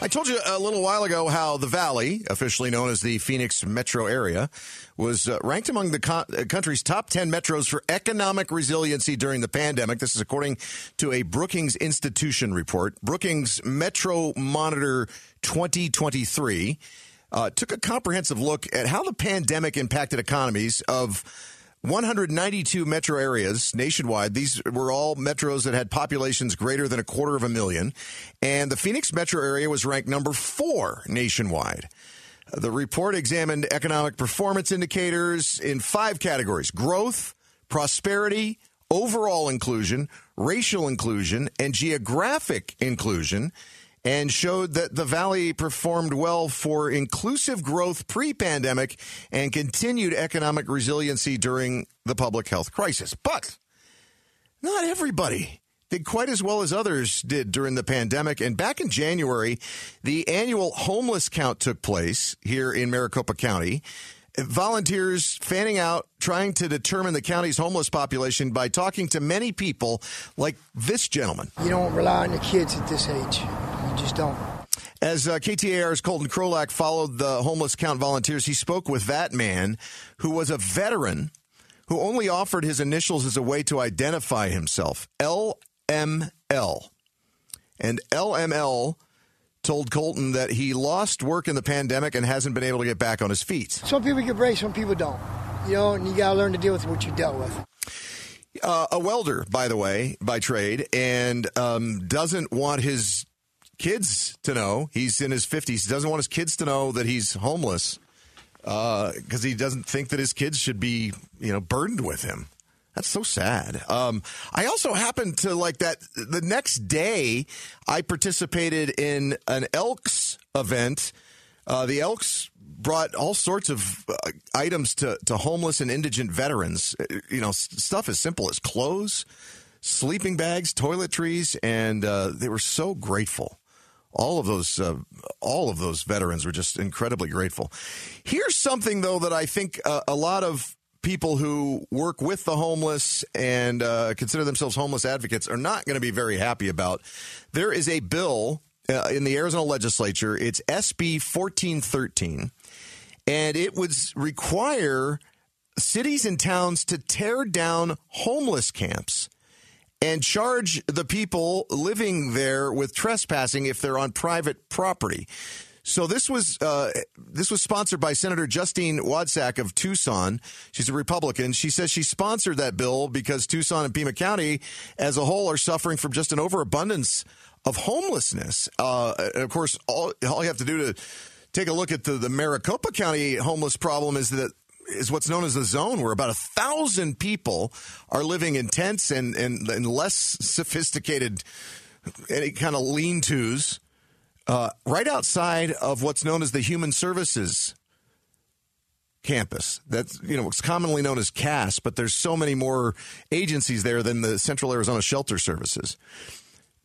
I told you a little while ago how the Valley, officially known as the Phoenix metro area, was uh, ranked among the co- uh, country's top 10 metros for economic resiliency during the pandemic. This is according to a Brookings Institution report. Brookings Metro Monitor 2023 uh, took a comprehensive look at how the pandemic impacted economies of 192 metro areas nationwide. These were all metros that had populations greater than a quarter of a million. And the Phoenix metro area was ranked number four nationwide. The report examined economic performance indicators in five categories growth, prosperity, overall inclusion, racial inclusion, and geographic inclusion and showed that the Valley performed well for inclusive growth pre pandemic and continued economic resiliency during the public health crisis. But not everybody did quite as well as others did during the pandemic. And back in January, the annual homeless count took place here in Maricopa County. Volunteers fanning out, trying to determine the county's homeless population by talking to many people like this gentleman. You don't rely on the kids at this age just don't. As uh, KTAR's Colton Krolak followed the homeless count volunteers, he spoke with that man who was a veteran who only offered his initials as a way to identify himself LML. And LML told Colton that he lost work in the pandemic and hasn't been able to get back on his feet. Some people get brave, some people don't. You know, and you got to learn to deal with what you dealt with. Uh, a welder, by the way, by trade, and um, doesn't want his kids to know he's in his 50s. He doesn't want his kids to know that he's homeless because uh, he doesn't think that his kids should be, you know, burdened with him. That's so sad. Um, I also happened to like that the next day I participated in an Elks event. Uh, the Elks brought all sorts of uh, items to, to homeless and indigent veterans. Uh, you know, stuff as simple as clothes, sleeping bags, toiletries, and uh, they were so grateful all of those uh, all of those veterans were just incredibly grateful. Here's something though that I think uh, a lot of people who work with the homeless and uh, consider themselves homeless advocates are not going to be very happy about. There is a bill uh, in the Arizona legislature. It's SB 1413, and it would require cities and towns to tear down homeless camps and charge the people living there with trespassing if they're on private property. So this was uh, this was sponsored by Senator Justine Wadsack of Tucson. She's a Republican. She says she sponsored that bill because Tucson and Pima County, as a whole, are suffering from just an overabundance of homelessness. Uh, of course, all, all you have to do to take a look at the, the Maricopa County homeless problem is that is what's known as the zone, where about a thousand people are living in tents and, and, and less sophisticated, any kind of lean tos, uh, right outside of what's known as the Human Services campus. That's you know it's commonly known as CASS, but there's so many more agencies there than the Central Arizona Shelter Services.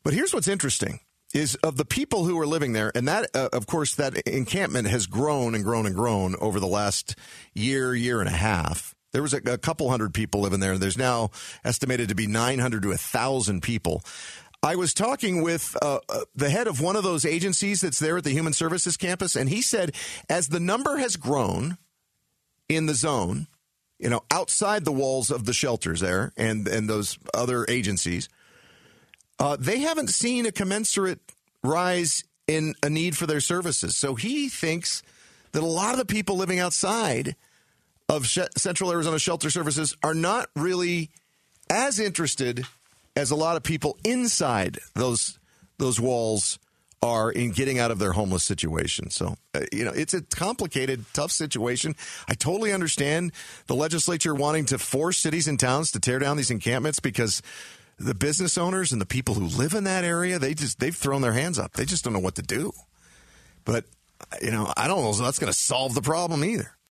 But here's what's interesting is of the people who are living there, and that, uh, of course, that encampment has grown and grown and grown over the last year, year and a half. There was a, a couple hundred people living there. There's now estimated to be 900 to 1,000 people. I was talking with uh, uh, the head of one of those agencies that's there at the Human Services campus, and he said as the number has grown in the zone, you know, outside the walls of the shelters there and, and those other agencies – uh, they haven't seen a commensurate rise in a need for their services. So he thinks that a lot of the people living outside of Sh- Central Arizona Shelter Services are not really as interested as a lot of people inside those those walls are in getting out of their homeless situation. So, uh, you know, it's a complicated, tough situation. I totally understand the legislature wanting to force cities and towns to tear down these encampments because the business owners and the people who live in that area, they just they've thrown their hands up. They just don't know what to do. But you know, I don't know that's going to solve the problem either.